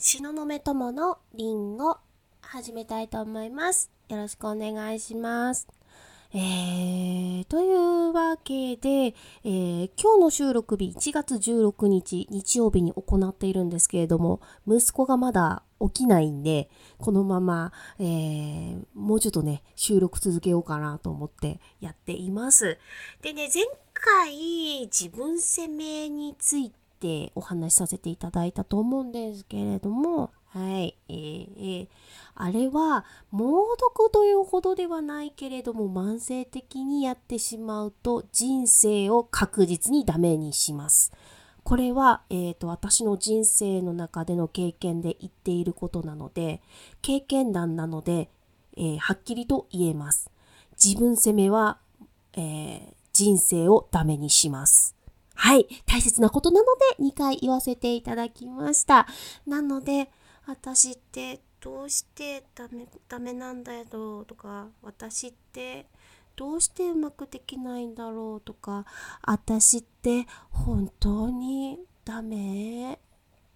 東雲友のリンゴ始めたいと思います。よろしくお願いします。えー、というわけで、えー今日の収録日1月16日日曜日に行っているんですけれども、息子がまだ起きないんで、このまま、えーもうちょっとね、収録続けようかなと思ってやっています。でね、前回自分責めについてお話しさせていただいたと思うんですけれども、はい、えーえーあれは猛毒というほどではないけれども慢性的にやってしまうと人生を確実にダメにします。これは、えー、と私の人生の中での経験で言っていることなので経験談なので、えーはっきりと言えます。自分責めは、えー人生をダメにします。はい。大切なことなので2回言わせていただきました。なので、私ってどうしてダメ、ダメなんだろうとか、私ってどうしてうまくできないんだろうとか、私って本当にダメ？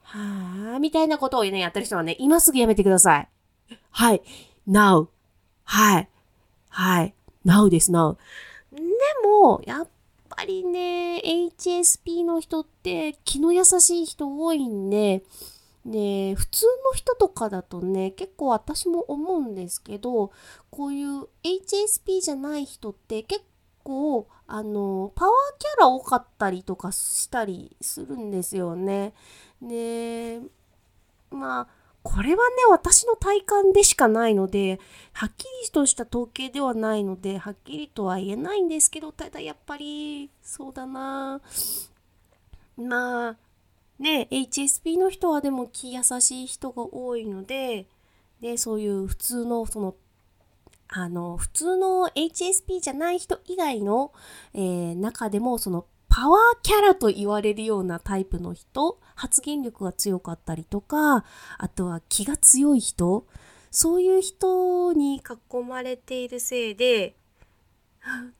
はぁ、みたいなことをね、やってる人はね、今すぐやめてください。はい。now. はい。はい。now です、now. でも、やっぱりね、HSP の人って気の優しい人多いんで、で、普通の人とかだとね、結構私も思うんですけど、こういう HSP じゃない人って結構、あの、パワーキャラ多かったりとかしたりするんですよね。で、まあ、これはね、私の体感でしかないので、はっきりとした統計ではないので、はっきりとは言えないんですけど、ただやっぱり、そうだな。まあ、ね、HSP の人はでも気優しい人が多いので、で、そういう普通の、その、あの、普通の HSP じゃない人以外の、えー中でも、その、パワーキャラと言われるようなタイプの人、発言力が強かったりとか、あとは気が強い人、そういう人に囲まれているせいで、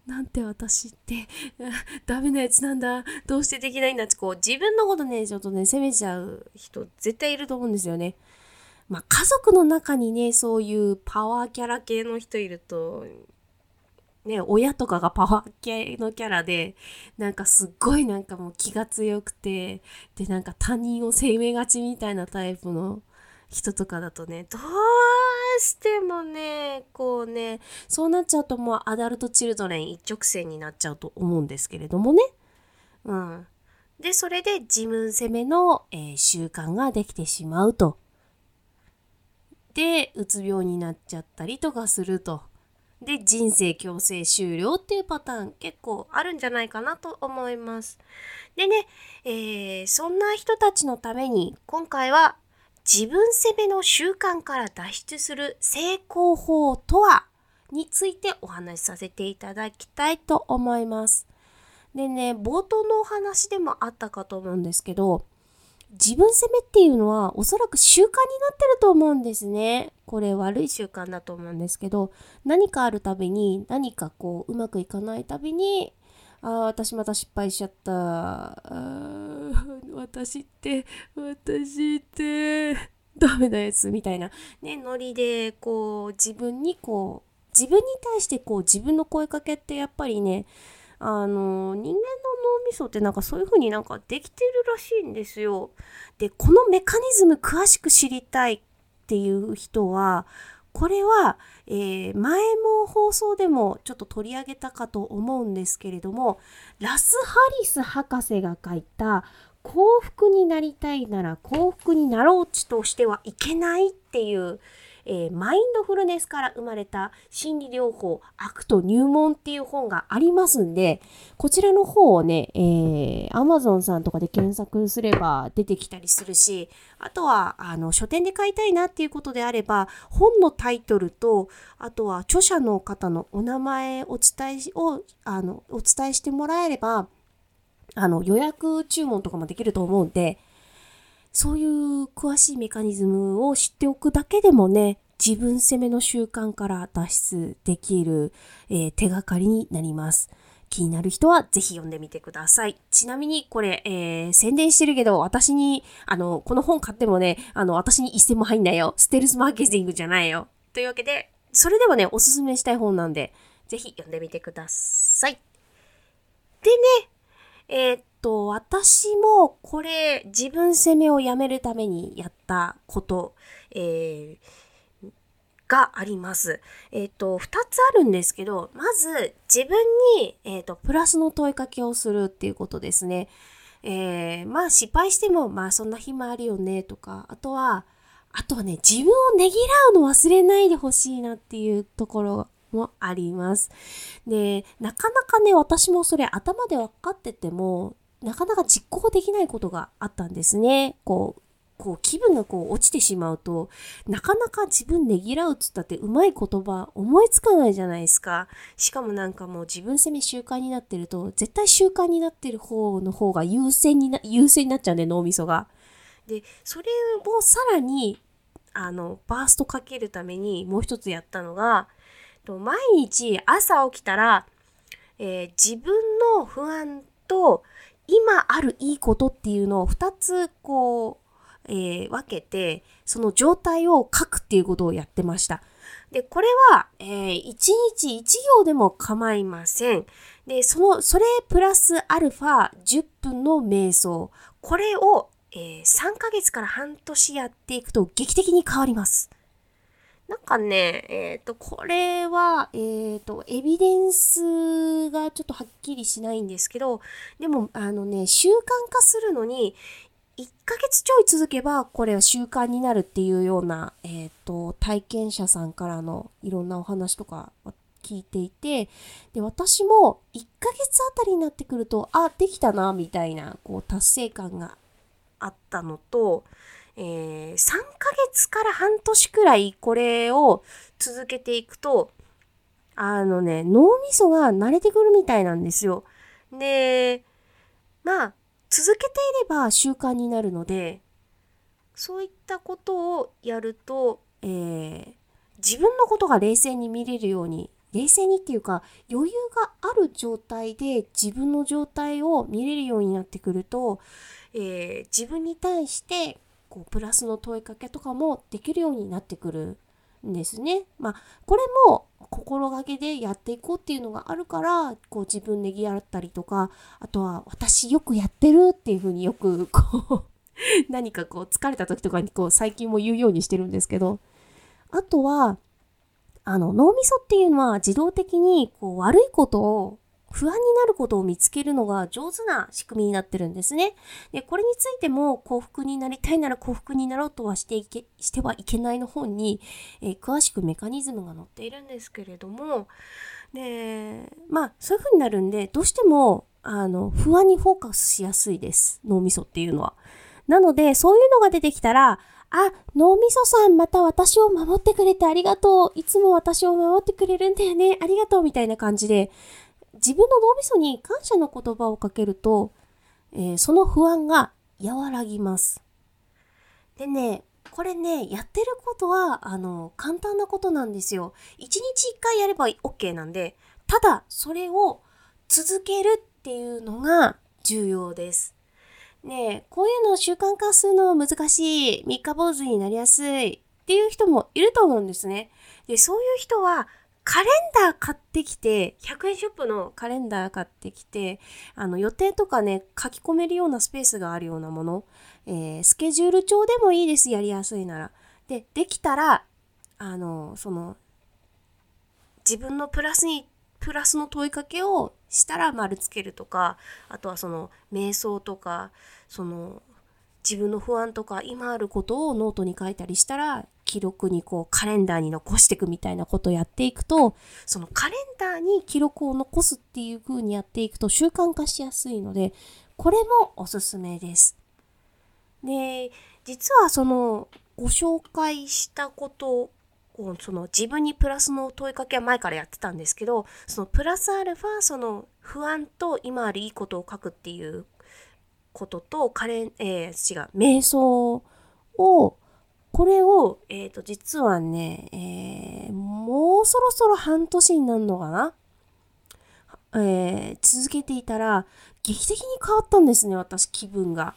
なんて私って、ダメなやつなんだ、どうしてできないんだって、こう、自分のことね、ちょっとね、責めちゃう人、絶対いると思うんですよね。まあ、家族の中にね、そういうパワーキャラ系の人いると、ね、親とかがパワー系のキャラで、なんかすっごいなんかもう気が強くて、で、なんか他人を責めがちみたいなタイプの人とかだとね、どうしてもね、こうね、そうなっちゃうともうアダルトチルドレン一直線になっちゃうと思うんですけれどもね。うん。で、それで自分責めの、えー習慣ができてしまうと。で、うつ病になっちゃったりとかすると。で、人生強制終了っていうパターン結構あるんじゃないかなと思います。でね、えーそんな人たちのために今回は自分責めの習慣から脱出する成功法とはについてお話しさせていただきたいと思います。でね、冒頭のお話でもあったかと思うんですけど、自分責めっていうのはおそらく習慣になってると思うんですね。これ悪い習慣だと思うんですけど、何かあるたびに、何かこううまくいかないたびに、ああ、私また失敗しちゃった。私って、私って、ダメなやつみたいな、ね、ノリで、こう、自分にこう、自分に対してこう、自分の声かけってやっぱりね、あの、人間の脳みそってなんかそういう風になんかできてるらしいんですよ。で、このメカニズム詳しく知りたいっていう人は、これは、えー前も放送でもちょっと取り上げたかと思うんですけれども、ラス・ハリス博士が書いた幸福になりたいなら幸福になろうとしてはいけないっていう、えーマインドフルネスから生まれた心理療法悪と入門っていう本がありますんで、こちらの方をね、えー、Amazon さんとかで検索すれば出てきたりするし、あとは、あの、書店で買いたいなっていうことであれば、本のタイトルと、あとは著者の方のお名前お伝えを、あの、お伝えしてもらえれば、あの、予約注文とかもできると思うんで、そういう詳しいメカニズムを知っておくだけでもね、自分責めの習慣から脱出できる、えー手がかりになります。気になる人はぜひ読んでみてください。ちなみにこれ、えー、宣伝してるけど、私に、あの、この本買ってもね、あの、私に一銭も入んないよ。ステルスマーケティングじゃないよ。というわけで、それでもね、おすすめしたい本なんで、ぜひ読んでみてください。でね、えー、と、私もこれ自分責めをやめるためにやったこと、えー、があります。えっ、と、二つあるんですけど、まず自分に、えっ、と、プラスの問いかけをするっていうことですね。えー、まあ失敗しても、まあそんな日もあるよねとか、あとは、あとはね、自分をねぎらうの忘れないでほしいなっていうところもあります。で、なかなかね、私もそれ頭で分かってても、なかなか実行できないことがあったんですね。こう、こう気分がこう落ちてしまうと、なかなか自分ねぎらうっつったってうまい言葉思いつかないじゃないですか。しかもなんかもう自分責め習慣になってると、絶対習慣になってる方の方が優先にな、優先になっちゃうんで脳みそが。で、それをさらに、あの、バーストかけるためにもう一つやったのが、毎日朝起きたら、えー、自分の不安と今あるいいことっていうのを2つこう、えー、分けて、その状態を書くっていうことをやってました。で、これは、えー、1日1行でも構いません。で、その、それプラスアルファ10分の瞑想。これを、えー、3ヶ月から半年やっていくと劇的に変わります。なんかね、えっ、ー、と、これは、えっ、ー、と、エビデンスがちょっとはっきりしないんですけど、でも、あのね、習慣化するのに、1ヶ月ちょい続けば、これは習慣になるっていうような、えっ、ー、と、体験者さんからのいろんなお話とか聞いていて、で、私も1ヶ月あたりになってくると、あ、できたな、みたいな、こう、達成感があったのと、えー、3ヶ月から半年くらいこれを続けていくと、あのね、脳みそが慣れてくるみたいなんですよ。で、まあ、続けていれば習慣になるので、そういったことをやると、えー、自分のことが冷静に見れるように、冷静にっていうか余裕がある状態で自分の状態を見れるようになってくると、えー、自分に対してこうプラスの問いかけとかもできるようになってくるんですね。まあこれも心がけでやっていこうっていうのがあるからこう自分ねぎらったりとかあとは私よくやってるっていうふうによくこう 何かこう疲れた時とかにこう最近も言うようにしてるんですけどあとはあの脳みそっていうのは自動的にこう悪いことを不安になることを見つけるのが上手な仕組みになってるんですね。で、これについても幸福になりたいなら幸福になろうとはしていけ、してはいけないの本に、えー、詳しくメカニズムが載っているんですけれども、で、まあ、そういう風になるんで、どうしても、あの、不安にフォーカスしやすいです。脳みそっていうのは。なので、そういうのが出てきたら、あ、脳みそさんまた私を守ってくれてありがとう。いつも私を守ってくれるんだよね。ありがとう。みたいな感じで、自分の脳みそに感謝の言葉をかけると、えー、その不安が和らぎます。でね、これね、やってることは、あの、簡単なことなんですよ。一日一回やれば OK なんで、ただ、それを続けるっていうのが重要です。ねこういうのを習慣化するの難しい、三日坊主になりやすいっていう人もいると思うんですね。で、そういう人は、カレンダー買ってきて、100円ショップのカレンダー買ってきて、あの予定とかね、書き込めるようなスペースがあるようなもの、えー、スケジュール帳でもいいです、やりやすいなら。で、できたら、あの、その、自分のプラスに、プラスの問いかけをしたら丸つけるとか、あとはその、瞑想とか、その、自分の不安とか今あることをノートに書いたりしたら記録にこうカレンダーに残していくみたいなことをやっていくと、そのカレンダーに記録を残すっていう風にやっていくと習慣化しやすいので、これもおすすめです。で、実はそのご紹介したことをその自分にプラスの問いかけは前からやってたんですけど、そのプラスアルファ、その不安と今あるいいことを書くっていうことと、カレン、えー、違う、瞑想をこれを、えっ、ー、と、実はね、えー、もうそろそろ半年になるのかな？えー、続けていたら、劇的に変わったんですね、私、気分が。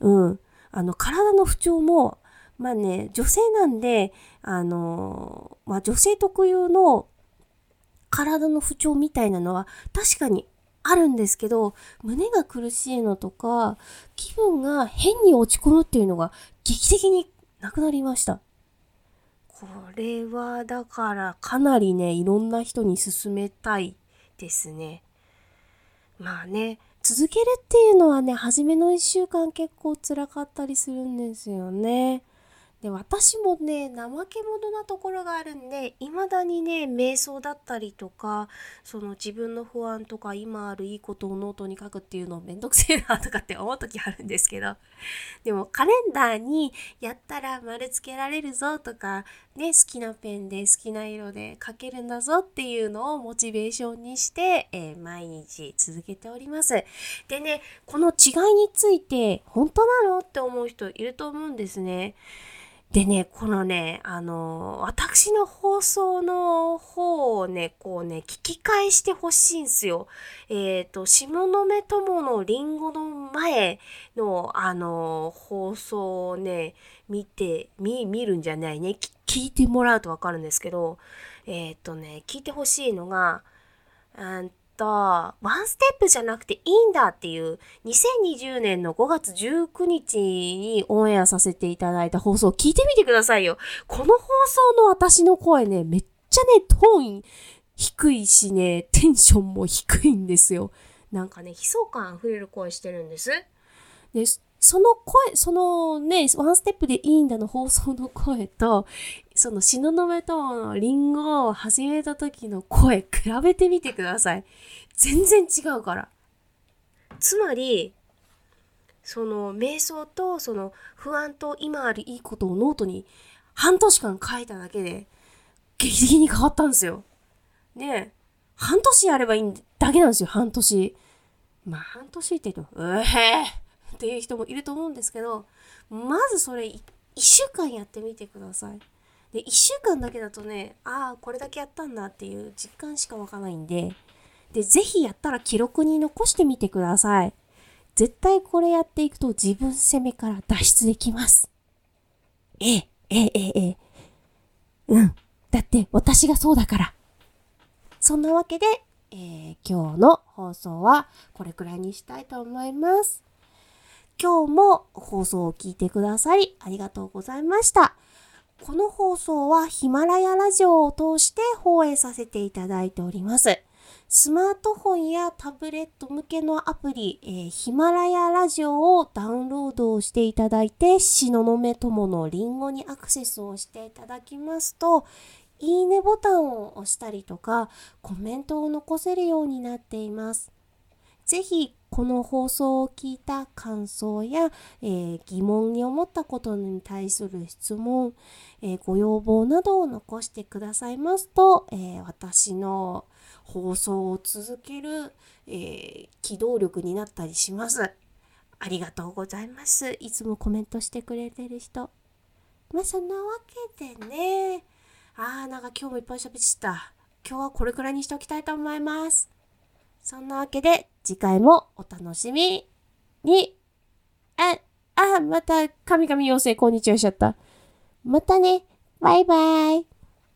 うん。あの、体の不調も、まあね、女性なんで、あのまあ女性特有の体の不調みたいなのは確かにあるんですけど、胸が苦しいのとか、気分が変に落ち込むっていうのが劇的になくなりました。これはだからかなりね、いろんな人に勧めたいですね。まあね、続けるっていうのはね、初めの1週間結構辛かったりするんですよね。で私もね怠け者なところがあるんで未だにね瞑想だったりとかその自分の不安とか今あるいいことをノートに書くっていうのめんどくせえなとかって思う時あるんですけどでもカレンダーにやったら丸つけられるぞとかね好きなペンで好きな色で書けるんだぞっていうのをモチベーションにして、えー、毎日続けております。でねこの違いについて本当なのって思う人いると思うんですね。でね、このね、あの、私の放送の方をね、こうね、聞き返してほしいんすよ。えっ、ー、と、しものめ友のりんごの前の、あの、放送をね、見て、見、見るんじゃないね。聞いてもらうとわかるんですけど、えっ、ー、とね、聞いてほしいのが、うんと、ワンステップじゃなくていいんだっていう、2020年の5月19日にオンエアさせていただいた放送を聞いてみてくださいよ。この放送の私の声ね、めっちゃね、トーン低いしね、テンションも低いんですよ。なんかね、悲壮感溢れる声してるんです。で、その声、そのね、ワンステップでいいんだの放送の声と、その東雲とのリンゴを始めた時の声比べてみてください。全然違うから。つまり、その瞑想とその不安と今あるいいことをノートに半年間書いただけで劇的に変わったんですよ。ね半年やればいいだけなんですよ、半年。まあ半年って言うと、うへっていう人もいると思うんですけど、まずそれ1週間やってみてください。で、1週間だけだとね、ああ、これだけやったんだっていう実感しかわかないんで、で、ぜひやったら記録に残してみてください。絶対これやっていくと自分責めから脱出できます。ええ、ええ、ええ。うん。だって私がそうだから。そんなわけで、えー、今日の放送はこれくらいにしたいと思います。今日も放送を聞いてくださりありがとうございました。この放送はヒマラヤラジオを通して放映させていただいております。スマートフォンやタブレット向けのアプリ、えー、ヒマラヤラジオをダウンロードしていただいて、しののめ友のリンゴにアクセスをしていただきますと、いいねボタンを押したりとか、コメントを残せるようになっています。ぜひこの放送を聞いた感想や、えー、疑問に思ったことに対する質問、えー、ご要望などを残してくださいますと、えー、私の放送を続ける、え機動力になったりします。ありがとうございます。いつもコメントしてくれてる人。まあそんなわけでね、あーなんか今日もいっぱい喋っちゃった。今日はこれくらいにしておきたいと思います。そんなわけで、次回もお楽しみに。あ、あ、また、神々妖精こんにちはしちゃった。またね。バイバイ。